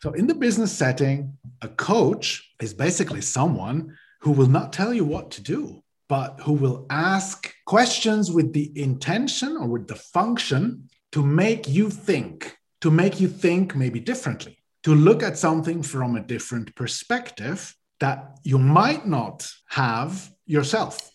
So, in the business setting, a coach is basically someone who will not tell you what to do, but who will ask questions with the intention or with the function to make you think, to make you think maybe differently, to look at something from a different perspective that you might not have yourself.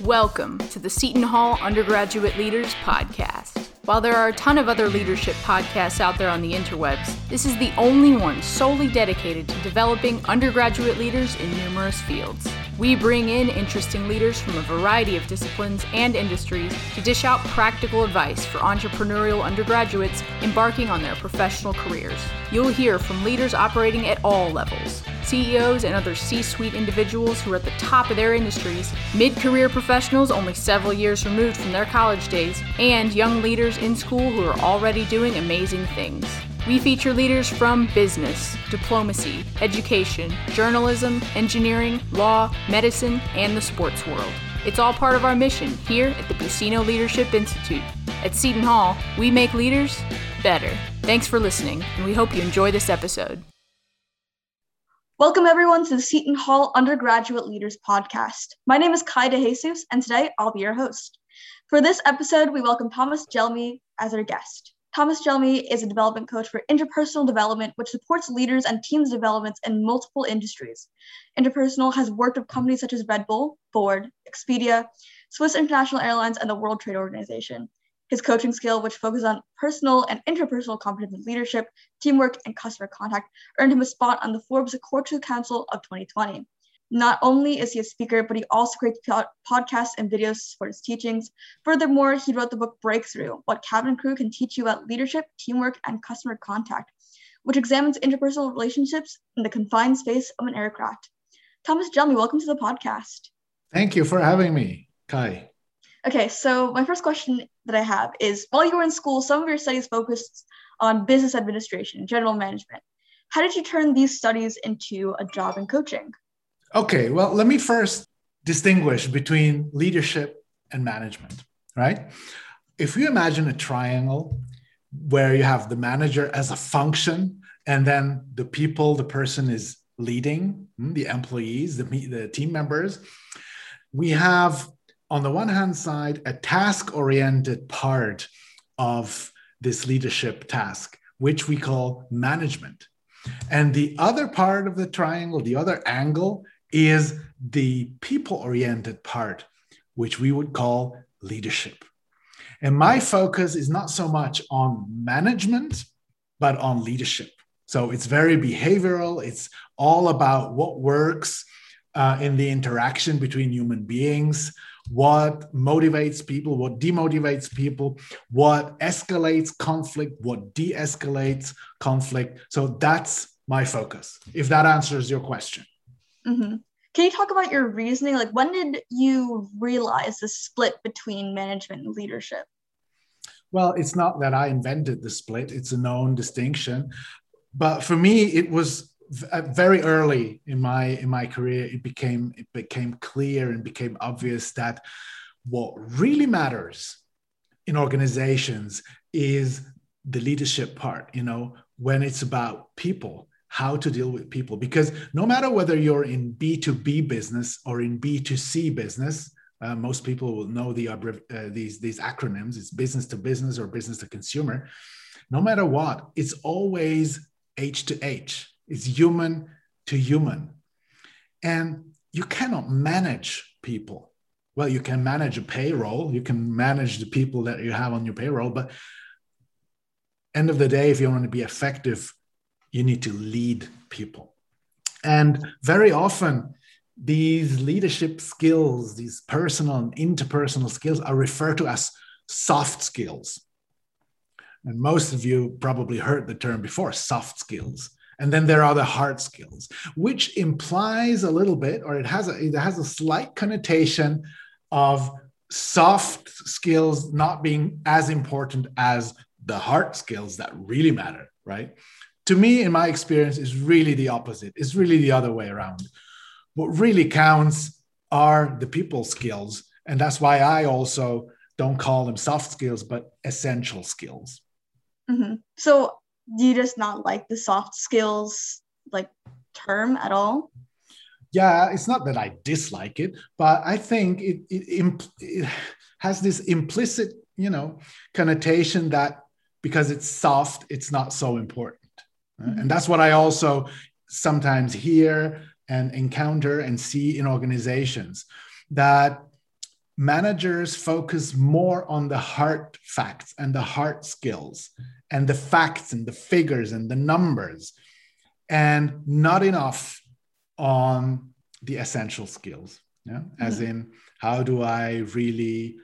Welcome to the Seton Hall Undergraduate Leaders Podcast. While there are a ton of other leadership podcasts out there on the interwebs, this is the only one solely dedicated to developing undergraduate leaders in numerous fields. We bring in interesting leaders from a variety of disciplines and industries to dish out practical advice for entrepreneurial undergraduates embarking on their professional careers. You'll hear from leaders operating at all levels CEOs and other C suite individuals who are at the top of their industries, mid career professionals only several years removed from their college days, and young leaders in school who are already doing amazing things. We feature leaders from business, diplomacy, education, journalism, engineering, law, medicine, and the sports world. It's all part of our mission here at the Buccino Leadership Institute. At Seton Hall, we make leaders better. Thanks for listening, and we hope you enjoy this episode. Welcome, everyone, to the Seton Hall Undergraduate Leaders Podcast. My name is Kai DeJesus, and today I'll be your host. For this episode, we welcome Thomas Gelmi as our guest. Thomas Gelmi is a development coach for interpersonal development, which supports leaders and teams developments in multiple industries. Interpersonal has worked with companies such as Red Bull, Ford, Expedia, Swiss International Airlines, and the World Trade Organization. His coaching skill, which focuses on personal and interpersonal competence in leadership, teamwork, and customer contact, earned him a spot on the Forbes Quarterly Council of 2020. Not only is he a speaker, but he also creates podcasts and videos for his teachings. Furthermore, he wrote the book Breakthrough What Cabin Crew Can Teach You About Leadership, Teamwork, and Customer Contact, which examines interpersonal relationships in the confined space of an aircraft. Thomas Gelmi, welcome to the podcast. Thank you for having me, Kai. Okay, so my first question that I have is while you were in school, some of your studies focused on business administration, general management. How did you turn these studies into a job in coaching? Okay, well, let me first distinguish between leadership and management, right? If you imagine a triangle where you have the manager as a function and then the people the person is leading, hmm, the employees, the, the team members, we have on the one hand side a task oriented part of this leadership task, which we call management. And the other part of the triangle, the other angle, is the people oriented part, which we would call leadership. And my focus is not so much on management, but on leadership. So it's very behavioral, it's all about what works uh, in the interaction between human beings, what motivates people, what demotivates people, what escalates conflict, what de escalates conflict. So that's my focus, if that answers your question. Mm-hmm. Can you talk about your reasoning? Like, when did you realize the split between management and leadership? Well, it's not that I invented the split, it's a known distinction. But for me, it was very early in my in my career it became it became clear and became obvious that what really matters in organizations is the leadership part you know when it's about people how to deal with people. Because no matter whether you're in b2b business or in b2c business uh, most people will know the uh, these these acronyms. It's business to business or business to consumer. No matter what it's always h to h it's human to human and you cannot manage people well you can manage a payroll you can manage the people that you have on your payroll but end of the day if you want to be effective you need to lead people. And very often, these leadership skills, these personal and interpersonal skills, are referred to as soft skills. And most of you probably heard the term before soft skills. And then there are the hard skills, which implies a little bit, or it has a, it has a slight connotation of soft skills not being as important as the hard skills that really matter, right? to me, in my experience, is really the opposite. It's really the other way around. What really counts are the people skills. And that's why I also don't call them soft skills, but essential skills. Mm-hmm. So, you just not like the soft skills like term at all? Yeah, it's not that I dislike it, but I think it, it, it has this implicit, you know, connotation that because it's soft, it's not so important. Mm-hmm. And that's what I also sometimes hear and encounter and see in organizations that managers focus more on the hard facts and the hard skills and the facts and the figures and the numbers and not enough on the essential skills yeah? Mm-hmm. as in how do i really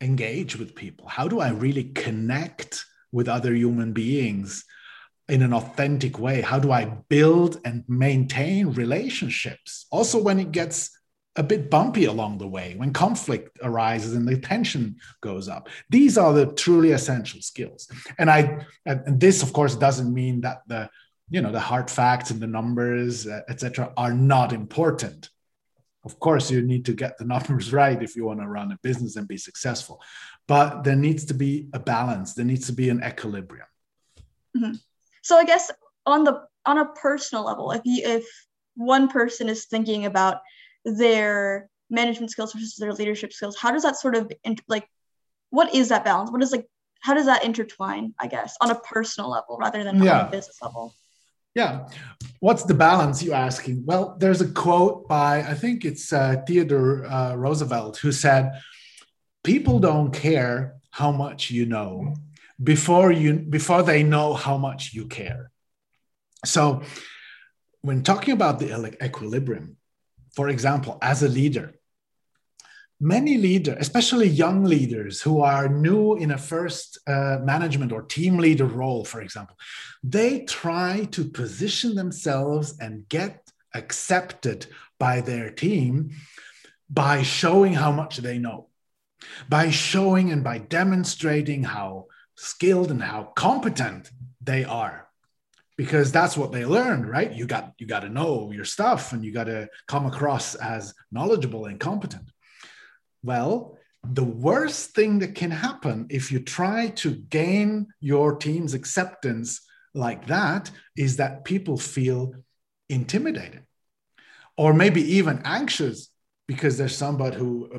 engage with people? How do i really connect with other human beings in an authentic way? How do i build and maintain relationships? Also when it gets a bit bumpy along the way when conflict arises and the tension goes up. These are the truly essential skills. And i and this of course doesn't mean that the you know the hard facts and the numbers uh, etc are not important. Of course you need to get the numbers right if you want to run a business and be successful. But there needs to be a balance. There needs to be an equilibrium. Mm-hmm. so i guess on the on a personal level if you if one person is thinking about their management skills versus their leadership skills. How does that sort of like what is that balance? What is like how does that intertwine i guess on a personal level rather than yeah. on a business level? Yeah. What's the balance you asking? Well there's a quote by i think it's uh, theodore uh, roosevelt who said people don't care how much you know before you before they know how much you care. So when talking about the equilibrium for example, as a leader, many leaders, especially young leaders who are new in a first uh, management or team leader role, for example, they try to position themselves and get accepted by their team by showing how much they know, by showing and by demonstrating how skilled and how competent they are because that's what they learned right? You got you got to know your stuff and you got to come across as knowledgeable and competent. Well the worst thing that can happen if you try to gain your team's acceptance like that is that people feel intimidated or maybe even anxious because there's somebody who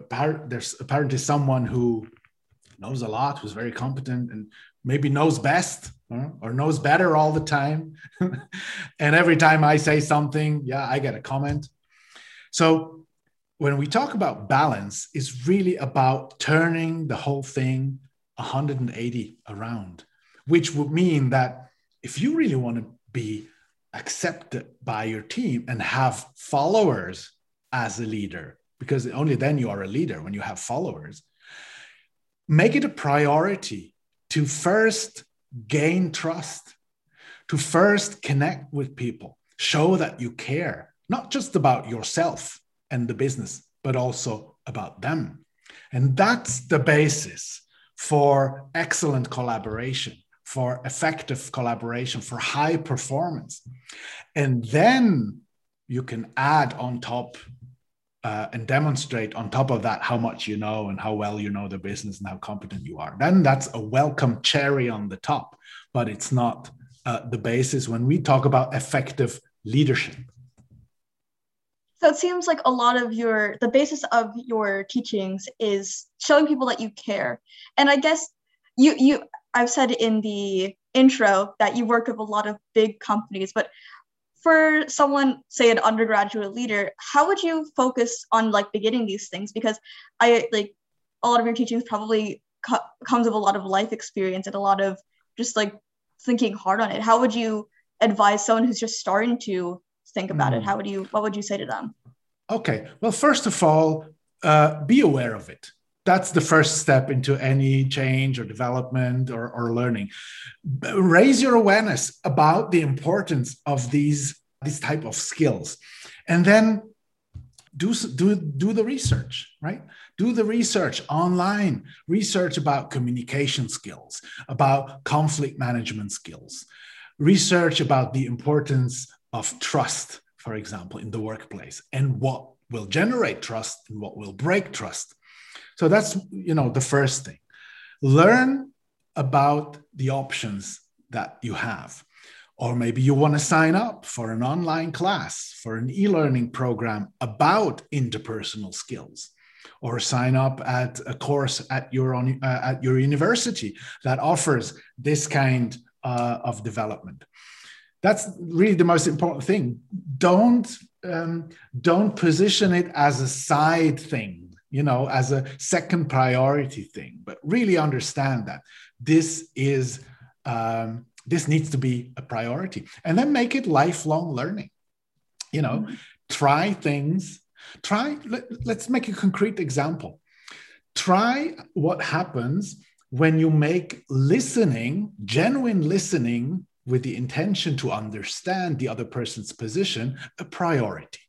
there's apparently someone who knows a lot who's very competent and maybe knows best Hmm? or knows better all the time. and every time I say something, yeah, I get a comment. So when we talk about balance, it's really about turning the whole thing 180 around, which would mean that if you really want to be accepted by your team and have followers as a leader, because only then you are a leader when you have followers, make it a priority to first gain trust, to first connect with people, show that you care, not just about yourself and the business, but also about them. And that's the basis for excellent collaboration, for effective collaboration, for high performance. And then you can add on top uh, and demonstrate on top of that how much you know and how well you know the business and how competent you are. Then that's a welcome cherry on the top, but it's not uh, the basis when we talk about effective leadership. So it seems like a lot of your the basis of your teachings is showing people that you care. And I guess you you I've said in the intro that you work with a lot of big companies, but for someone say an undergraduate leader how would you focus on like beginning these things? Because i like a lot of your teachings probably co- comes with a lot of life experience and a lot of just like thinking hard on it. How would you advise someone who's just starting to think about mm. it how would you what would you say to them? Okay. Well first of all uh, be aware of it that's the first step into any change or development or, or learning. Raise your awareness about the importance of these these type of skills. And then do do do the research right? Do the research online. Research about communication skills about conflict management skills. Research about the importance of trust for example in the workplace and what will generate trust and what will break trust so that's you know the first thing. Learn about the options that you have. Or maybe you want to sign up for an online class, for an e learning program about interpersonal skills, or sign up at a course at your, uh, at your university that offers this kind uh, of development. That's really the most important thing. Don't um, don't position it as a side thing, you know, as a second priority thing, but really understand that this is um, this needs to be a priority, and then make it lifelong learning. You know, mm-hmm. try things. Try. Let, let's make a concrete example. Try what happens when you make listening, genuine listening, with the intention to understand the other person's position a priority.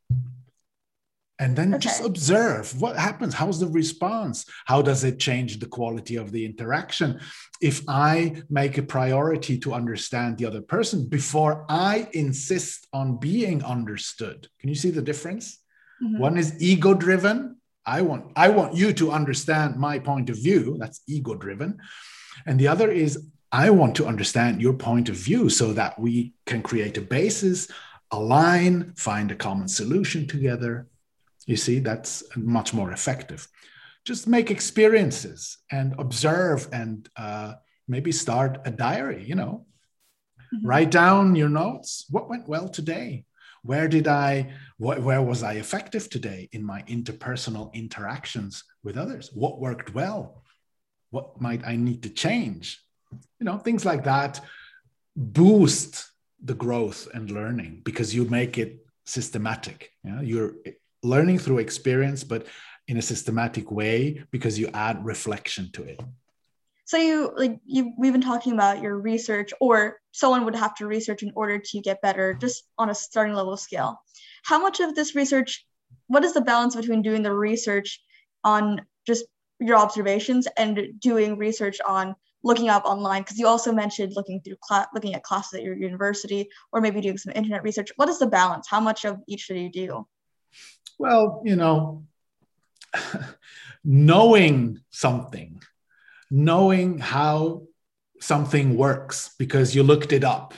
And then okay. just observe what happens. How's the response? How does it change the quality of the interaction? If I make a priority to understand the other person before I insist on being understood, can you see the difference? Mm-hmm. One is ego driven. I want, I want you to understand my point of view. That's ego driven. And the other is I want to understand your point of view so that we can create a basis, align, find a common solution together. You see, that's much more effective. Just make experiences and observe and uh, maybe start a diary, you know. Mm-hmm. Write down your notes. What went well today? Where did I, wh- where was I effective today in my interpersonal interactions with others? What worked well? What might I need to change? you know things like that boost the growth and learning because you make it systematic yeah you're learning through experience but in a systematic way because you add reflection to it. So you like you we've been talking about your research or someone would have to research in order to get better just on a starting level scale. How much of this research what is the balance between doing the research on just your observations and doing research on looking up online? Because you also mentioned looking through class looking at classes at your university or maybe doing some internet research. What is the balance? How much of each do you do well you know knowing something knowing how something works because you looked it up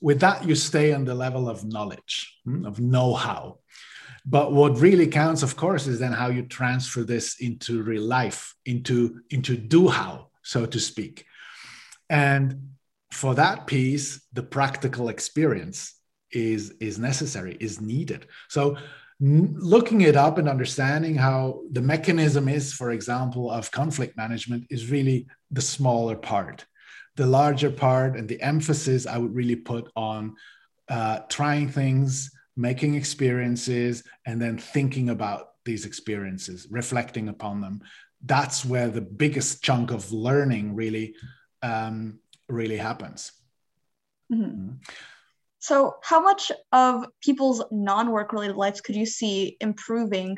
with that you stay on the level of knowledge hmm, of know-how but what really counts of course is then how you transfer this into real life into into do how so to speak. And for that piece, the practical experience is, is necessary, is needed. So looking it up and understanding how the mechanism is, for example, of conflict management is really the smaller part. The larger part and the emphasis I would really put on uh, trying things, making experiences, and then thinking about these experiences, reflecting upon them, that's where the biggest chunk of learning really um, really happens. Mm-hmm. Mm-hmm. So, how much of people's non-work related lives could you see improving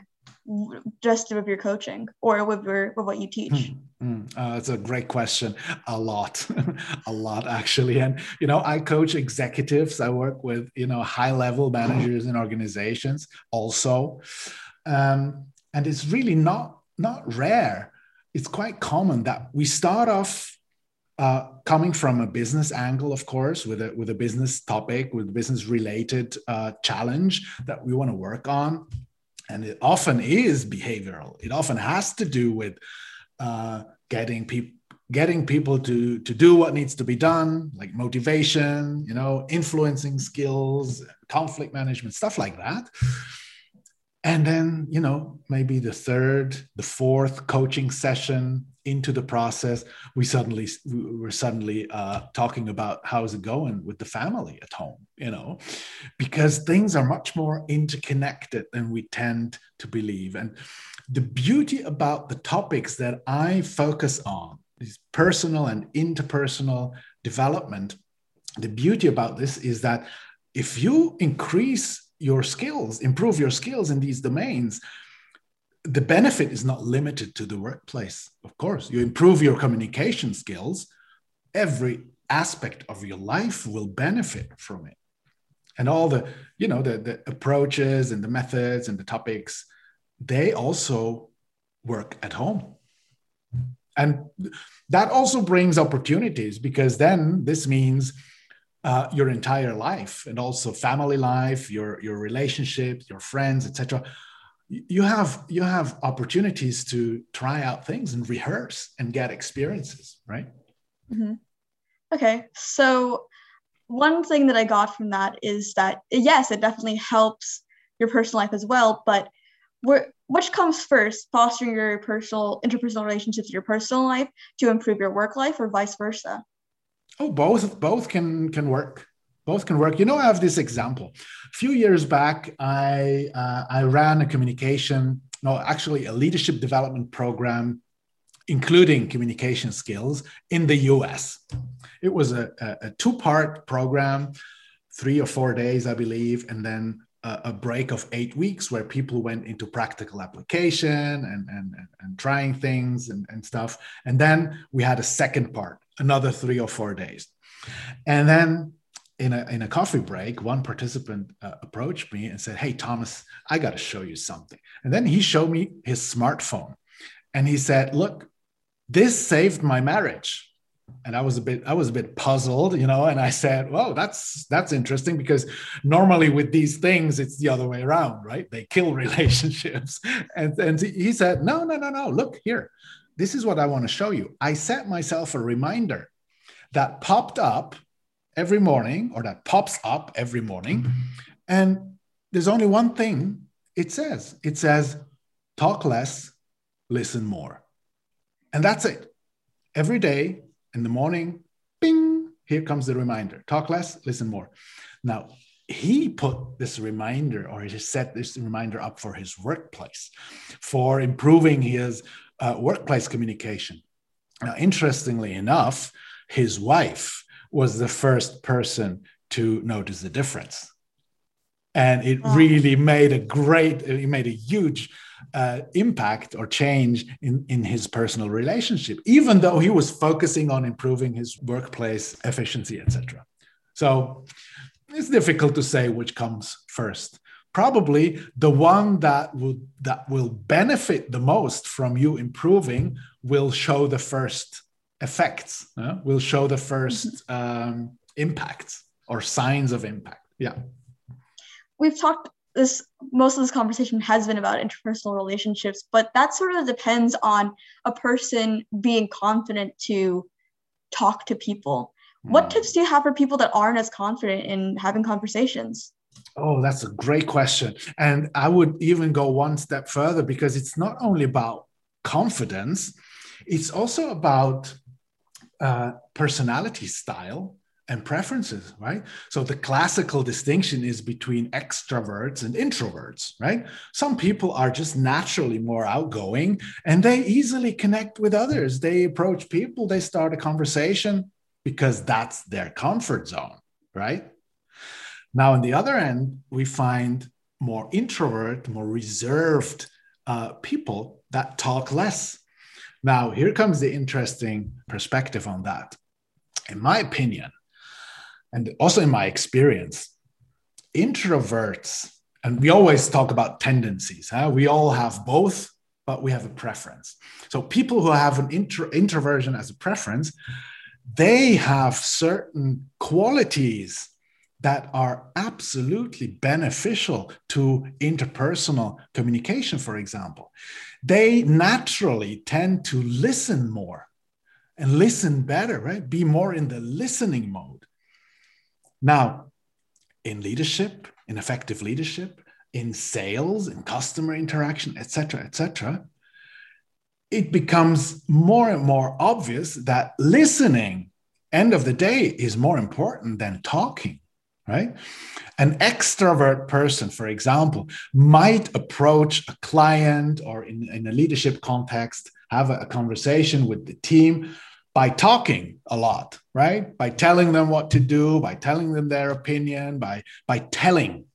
just with your coaching or with your with what you teach? Mm-hmm. Uh, it's a great question. A lot, a lot actually. And you know, I coach executives. I work with you know high level managers in organizations also, um, and it's really not not rare. It's quite common that we start off uh, coming from a business angle, of course, with a with a business topic, with business related uh, challenge that we want to work on, and it often is behavioral. It often has to do with uh, getting people getting people to to do what needs to be done like motivation you know influencing skills conflict management stuff like that and then you know maybe the third the fourth coaching session into the process we suddenly we're suddenly uh, talking about how's it going with the family at home you know? Because things are much more interconnected than we tend to believe. And the beauty about the topics that i focus on is personal and interpersonal development the beauty about this is that if you increase your skills, improve your skills in these domains, the benefit is not limited to the workplace. Of course, you improve your communication skills, every aspect of your life will benefit from it. And all the, you know, the, the approaches and the methods and the topics, they also work at home. And that also brings opportunities because then this means uh, your entire life and also family life, your your relationships, your friends, etc. You have you have opportunities to try out things and rehearse and get experiences, right? Mm-hmm. Okay, so one thing that I got from that is that yes, it definitely helps your personal life as well, but which comes first, fostering your personal interpersonal relationships your personal life to improve your work life, or vice versa? Oh, both both can can work. Both can work. You know, I have this example. A few years back, I uh, I ran a communication, no, actually a leadership development program, including communication skills in the U.S. It was a, a, two part program, three or four days, I believe, and then a, break of eight weeks where people went into practical application and, and, and trying things and, and stuff. And then we had a second part, another three or four days. And then in a, in a coffee break, one participant uh, approached me and said, Hey, Thomas, I got to show you something. And then he showed me his smartphone and he said, Look, this saved my marriage and I was a bit I was a bit puzzled, you know, and I said, "Well, that's that's interesting because normally with these things it's the other way around, right? They kill relationships." And and he said, "No, no, no, no. Look here. This is what I want to show you. I set myself a reminder that popped up every morning or that pops up every morning mm-hmm. and there's only one thing it says. It says talk less, listen more. And that's it. Every day in the morning, bing, here comes the reminder. Talk less, listen more. Now, he put this reminder or he set this reminder up for his workplace for improving his uh, workplace communication. Now, interestingly enough, his wife was the first person to notice the difference. And it oh. really made a great, it made a huge uh, impact or change in, in his personal relationship, even though he was focusing on improving his workplace efficiency, etc. So it's difficult to say which comes first. Probably the one that would that will benefit the most from you improving will show the first effects, uh, will show the first mm-hmm. um, impacts or signs of impact. Yeah. We've talked this most of this conversation has been about interpersonal relationships, but that sort of depends on a person being confident to talk to people. Mm. What hmm. tips do you have for people that aren't as confident in having conversations? Oh, that's a great question. And I would even go one step further because it's not only about confidence, it's also about uh, personality style and preferences, right? So the classical distinction is between extroverts and introverts, right? Some people are just naturally more outgoing and they easily connect with others. They approach people, they start a conversation because that's their comfort zone, right? Now, on the other end, we find more introvert, more reserved uh, people that talk less. Now, here comes the interesting perspective on that. In my opinion, and also in my experience, introverts, and we always talk about tendencies, huh? we all have both, but we have a preference. So people who have an intro, introversion as a preference, they have certain qualities that are absolutely beneficial to interpersonal communication, for example. They naturally tend to listen more and listen better, right? Be more in the listening mode. Now, in leadership, in effective leadership, in sales, in customer interaction, etc., etc., it becomes more and more obvious that listening, end of the day, is more important than talking, right? An extrovert person, for example, might approach a client or in, in a leadership context, have a, a conversation with the team by talking a lot, right? By telling them what to do, by telling them their opinion, by, by telling.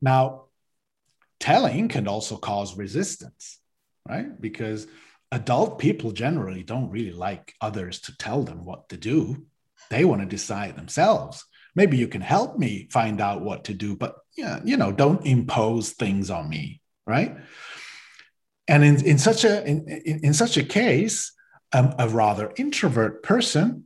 Now, telling can also cause resistance, right? Because adult people generally don't really like others to tell them what to do. They want to decide themselves. Maybe you can help me find out what to do, but yeah, you know, don't impose things on me, right? And in, in such a in, in, in such a case, um, a rather introvert person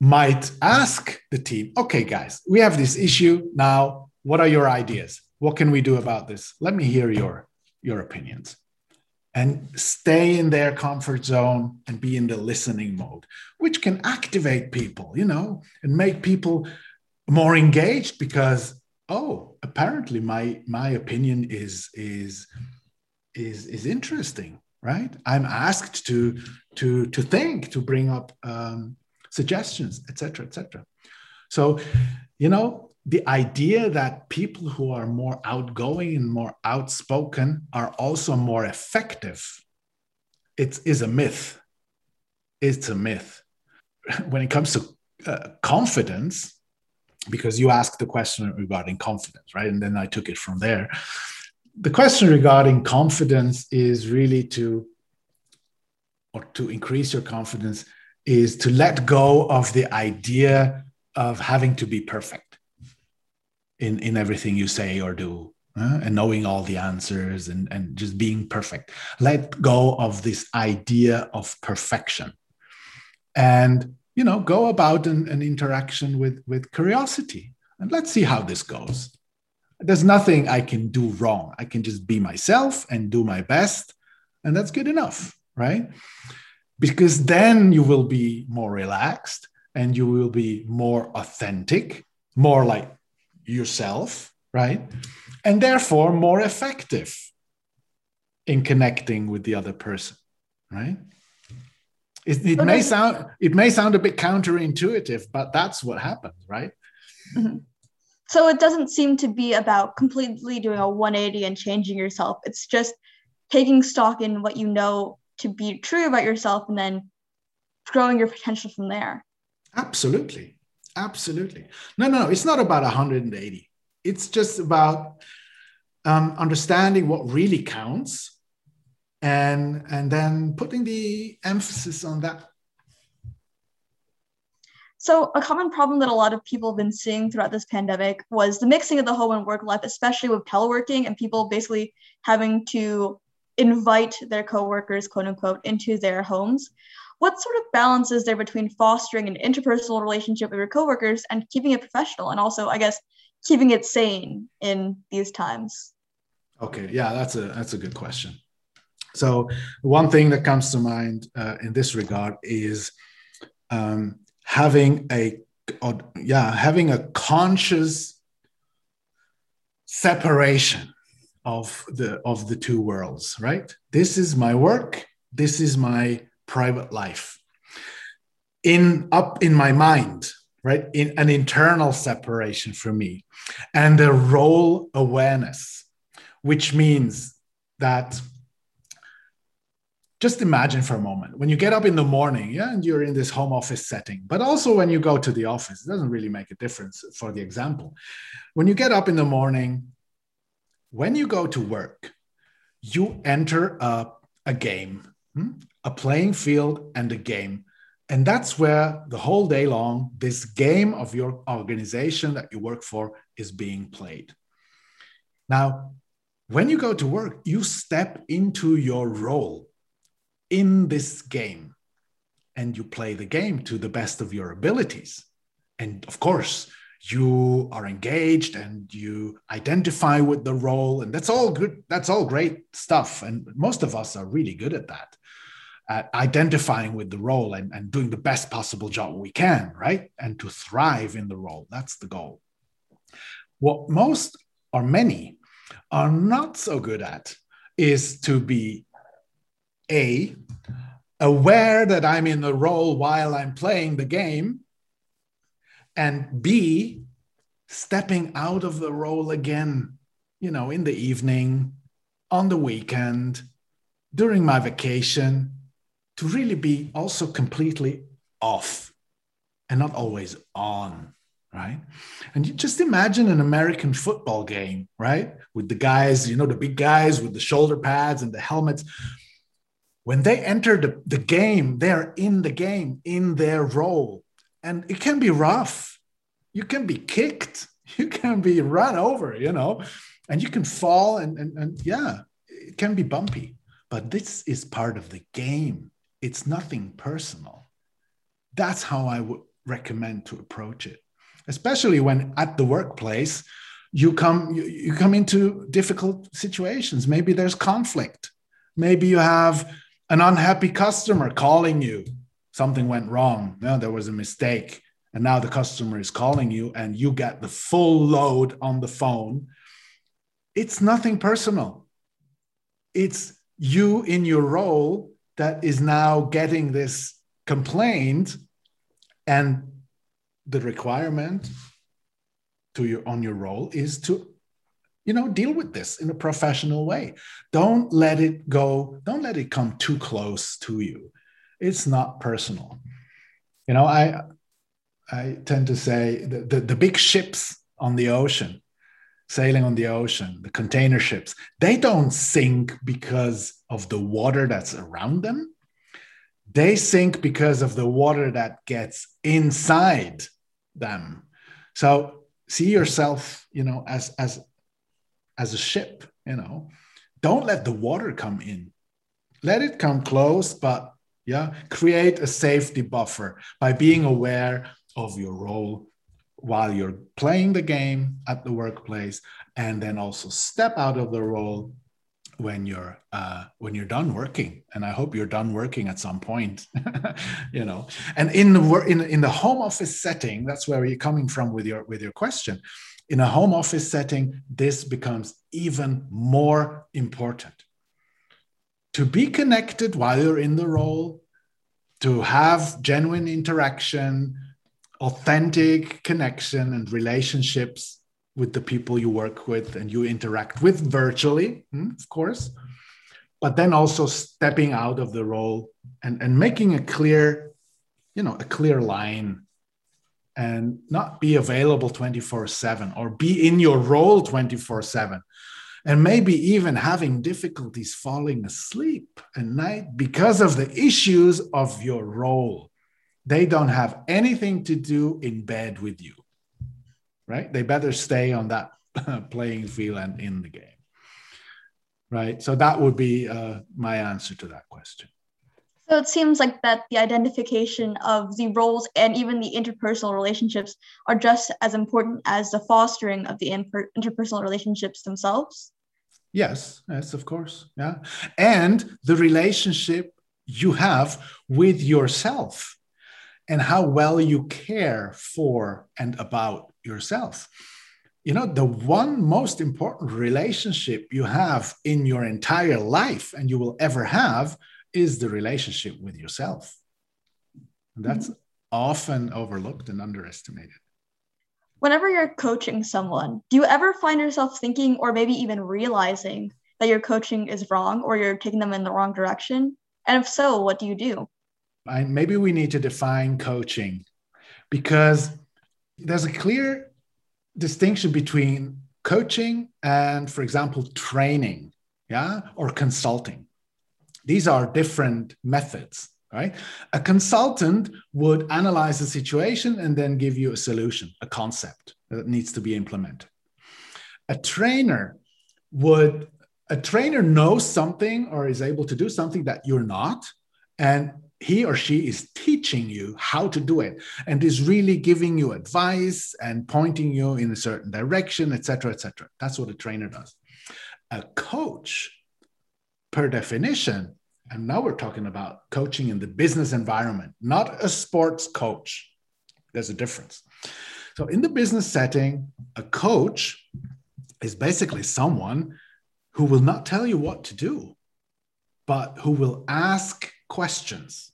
might ask the team, okay, guys, we have this issue now. What are your ideas? What can we do about this? Let me hear your, your opinions. And stay in their comfort zone and be in the listening mode, which can activate people, you know, and make people more engaged because, oh, apparently my my opinion is is is is interesting, right? I'm asked to to to think, to bring up um, suggestions, etc., etc. So, you know, the idea that people who are more outgoing and more outspoken are also more effective it is a myth. It's a myth. When it comes to uh, confidence because you asked the question regarding confidence right? And then i took it from there. The question regarding confidence is really to or to increase your confidence is to let go of the idea of having to be perfect in, in everything you say or do uh, and knowing all the answers and, and just being perfect. Let go of this idea of perfection. And you know go about an, an interaction with with curiosity and let's see how this goes. There's nothing i can do wrong. I can just be myself and do my best and that's good enough right? Because then you will be more relaxed and you will be more authentic, more like yourself, right? And therefore more effective in connecting with the other person, right? It, it may sound it may sound a bit counterintuitive, but that's what happens, right? Mm-hmm. So it doesn't seem to be about completely doing a 180 and changing yourself. It's just taking stock in what you know to be true about yourself and then growing your potential from there. Absolutely. Absolutely. No, no, it's not about 180. It's just about um, understanding what really counts and and then putting the emphasis on that so, a common problem that a lot of people have been seeing throughout this pandemic was the mixing of the home and work life, especially with teleworking and people basically having to invite their coworkers, quote unquote, into their homes. What sort of balance is there between fostering an interpersonal relationship with your coworkers and keeping it professional, and also, I guess, keeping it sane in these times? Okay, yeah, that's a that's a good question. So one thing that comes to mind uh, in this regard is um, having a or, yeah having a conscious separation of the of the two worlds right this is my work this is my private life in up in my mind right in an internal separation for me and a role awareness which means that just imagine for a moment when you get up in the morning yeah and you're in this home office setting but also when you go to the office it doesn't really make a difference for the example when you get up in the morning when you go to work, you enter a, a game? Hmm? a playing field and a game. And that's where the whole day long, this game of your organization that you work for is being played. Now, when you go to work, you step into your role in this game and you play the game to the best of your abilities. And of course, you are engaged and you identify with the role and that's all good that's all great stuff and most of us are really good at that at identifying with the role and, and doing the best possible job we can right? And to thrive in the role. That's the goal. What most or many are not so good at is to be a aware that i'm in the role while i'm playing the game and B, stepping out of the role again, you know, in the evening, on the weekend, during my vacation, to really be also completely off and not always on, right? And you just imagine an American football game, right? With the guys, you know, the big guys with the shoulder pads and the helmets. When they enter the, the game, they're in the game, in their role and it can be rough. You can be kicked, you can be run over, you know, and you can fall, and, and, and yeah, it can be bumpy. But this is part of the game. It's nothing personal. That's how I would recommend to approach it, especially when at the workplace you come you, you come into difficult situations. Maybe there's conflict. Maybe you have an unhappy customer calling you. Something went wrong. No, there was a mistake. And now the customer is calling you and you get the full load on the phone. It's nothing personal. It's you in your role that is now getting this complaint and the requirement to your on your role is to you know deal with this in a professional way. Don't let it go. Don't let it come too close to you. It's not personal. You know i i tend to say the, the, the big ships on the ocean sailing on the ocean the container ships they don't sink because of the water that's around them. They sink because of the water that gets inside them. So see yourself you know as as as a ship you know. Don't let the water come in. Let it come close but yeah create a safety buffer by being aware of your role while you're playing the game at the workplace and then also step out of the role when you're uh, when you're done working. And i hope you're done working at some point you know. And in the in, in the home office setting that's where you're coming from with your with your question. In a home office setting this becomes even more important. To be connected while you're in the role to have genuine interaction authentic connection and relationships with the people you work with and you interact with virtually, hmm, of course, but then also stepping out of the role and, and making a clear, you know, a clear line and not be available 24 7 or be in your role 24 7 and maybe even having difficulties falling asleep at night because of the issues of your role. They don't have anything to do in bed with you right? They better stay on that playing field and in the game, right? So that would be uh, my answer to that question. So it seems like that the identification of the roles and even the interpersonal relationships are just as important as the fostering of the inter- interpersonal relationships themselves. Yes, yes, of course. Yeah. And the relationship you have with yourself and how well you care for and about yourself. You know, the one most important relationship you have in your entire life and you will ever have is the relationship with yourself. And that's mm-hmm. often overlooked and underestimated. Whenever you're coaching someone, do you ever find yourself thinking or maybe even realizing that your coaching is wrong or you're taking them in the wrong direction? And if so, what do you do? Maybe we need to define coaching because there's a clear distinction between coaching and, for example, training, yeah, or consulting. These are different methods, right? A consultant would analyze the situation and then give you a solution, a concept that needs to be implemented. A trainer would a trainer knows something or is able to do something that you're not and he or she is teaching you how to do it and is really giving you advice and pointing you in a certain direction etc etc that's what a trainer does. A coach per definition and now we're talking about coaching in the business environment not a sports coach. There's a difference. So in the business setting a coach is basically someone who will not tell you what to do but who will ask questions.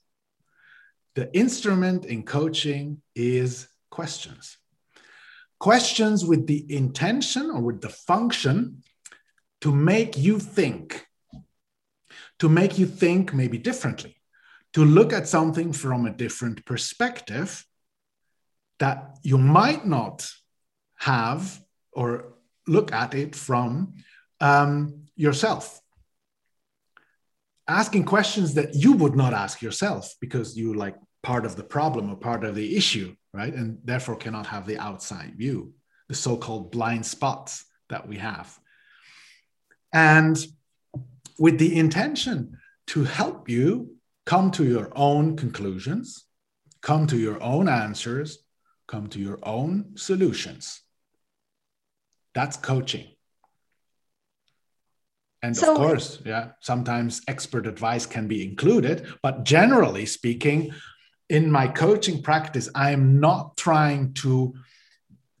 The instrument in coaching is questions. Questions with the intention or with the function to make you think, to make you think maybe differently, to look at something from a different perspective that you might not have or look at it from um, yourself asking questions that you would not ask yourself because you like part of the problem or part of the issue, right? And therefore cannot have the outside view, the so called blind spots that we have. And with the intention to help you come to your own conclusions come to your own answers, come to your own solutions. That's coaching. And so, of course, yeah, sometimes expert advice can be included, but generally speaking, in my coaching practice, I am not trying to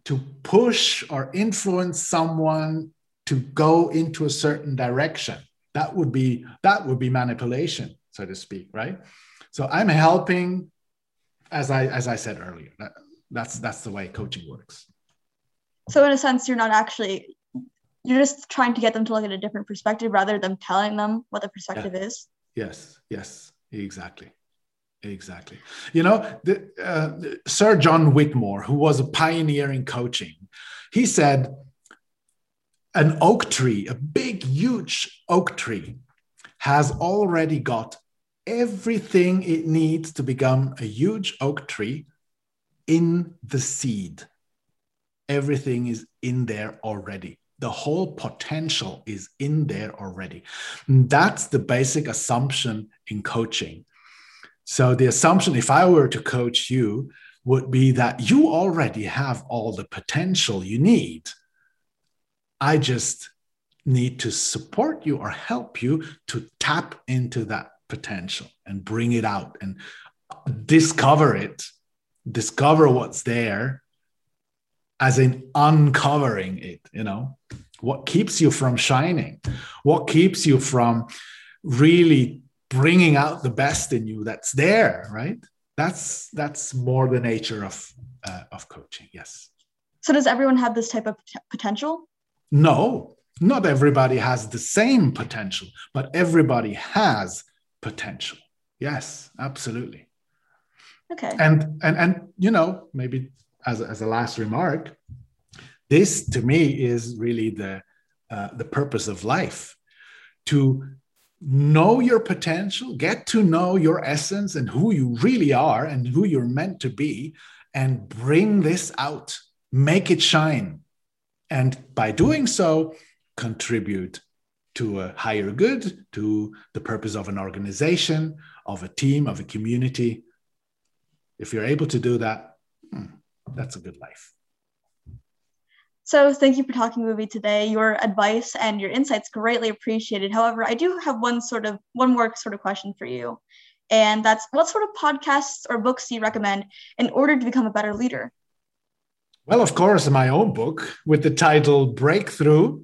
to push or influence someone to go into a certain direction. That would be that would be manipulation, so to speak, right? So I'm helping, as I as I said earlier. That, that's that's the way coaching works. So in a sense, you're not actually you're just trying to get them to look at a different perspective rather than telling them what the perspective yeah. is. Yes, yes, exactly. Exactly. You know, the, uh, Sir John Whitmore, who was a pioneer in coaching, he said, an oak tree, a big, huge oak tree, has already got everything it needs to become a huge oak tree in the seed. Everything is in there already. The whole potential is in there already. That's the basic assumption in coaching. So, the assumption, if I were to coach you, would be that you already have all the potential you need. I just need to support you or help you to tap into that potential and bring it out and discover it, discover what's there, as in uncovering it, you know, what keeps you from shining, what keeps you from really bringing out the best in you that's there, right? That's that's more the nature of uh, of coaching. Yes. So does everyone have this type of potential? No, not everybody has the same potential, but everybody has potential. Yes, absolutely. Okay. And and and you know, maybe as a, as a last remark, this to me is really the uh, the purpose of life to know your potential, get to know your essence and who you really are and who you're meant to be, and bring this out, make it shine. And by doing so, contribute to a higher good, to the purpose of an organization, of a team, of a community. If you're able to do that, hmm, that's a good life. So thank you for talking with me today. Your advice and your insights greatly appreciated. However, I do have one sort of one more sort of question for you. And that's what sort of podcasts or books do you recommend in order to become a better leader? Well, of course, my own book with the title Breakthrough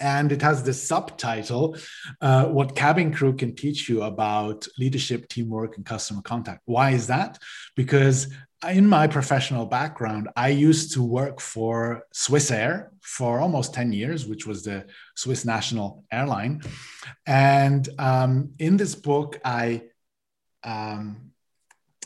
and it has the subtitle uh, what cabin crew can teach you about leadership teamwork and customer contact why is that because in my professional background i used to work for swissair for almost 10 years which was the swiss national airline and um, in this book i um,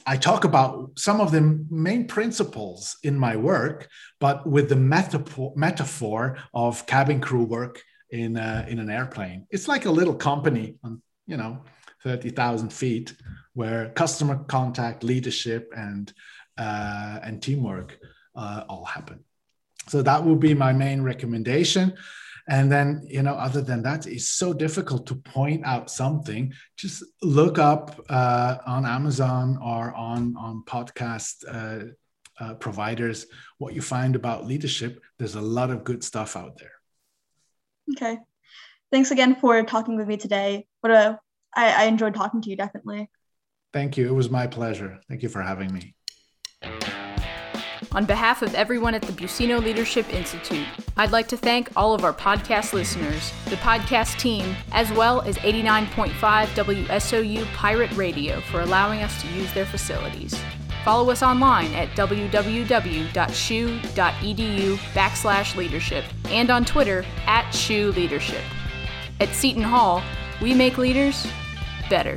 I talk about some of the main principles in my work, but with the metaphor, metaphor of cabin crew work in uh, in an airplane. It's like a little company on you know thirty thousand feet, where customer contact, leadership, and uh, and teamwork uh, all happen. So that would be my main recommendation. And then, you know, other than that, it's so difficult to point out something. Just look up uh, on Amazon or on on podcast uh, uh, providers what you find about leadership. There's a lot of good stuff out there. Okay. Thanks again for talking with me today. What a I, I enjoyed talking to you definitely. Thank you. It was my pleasure. Thank you for having me. On behalf of everyone at the Buccino Leadership Institute, I'd like to thank all of our podcast listeners, the podcast team, as well as 89.5 WSOU Pirate Radio for allowing us to use their facilities. Follow us online at www.shu.edu backslash leadership and on Twitter at SHU Leadership. At Seton Hall, we make leaders better.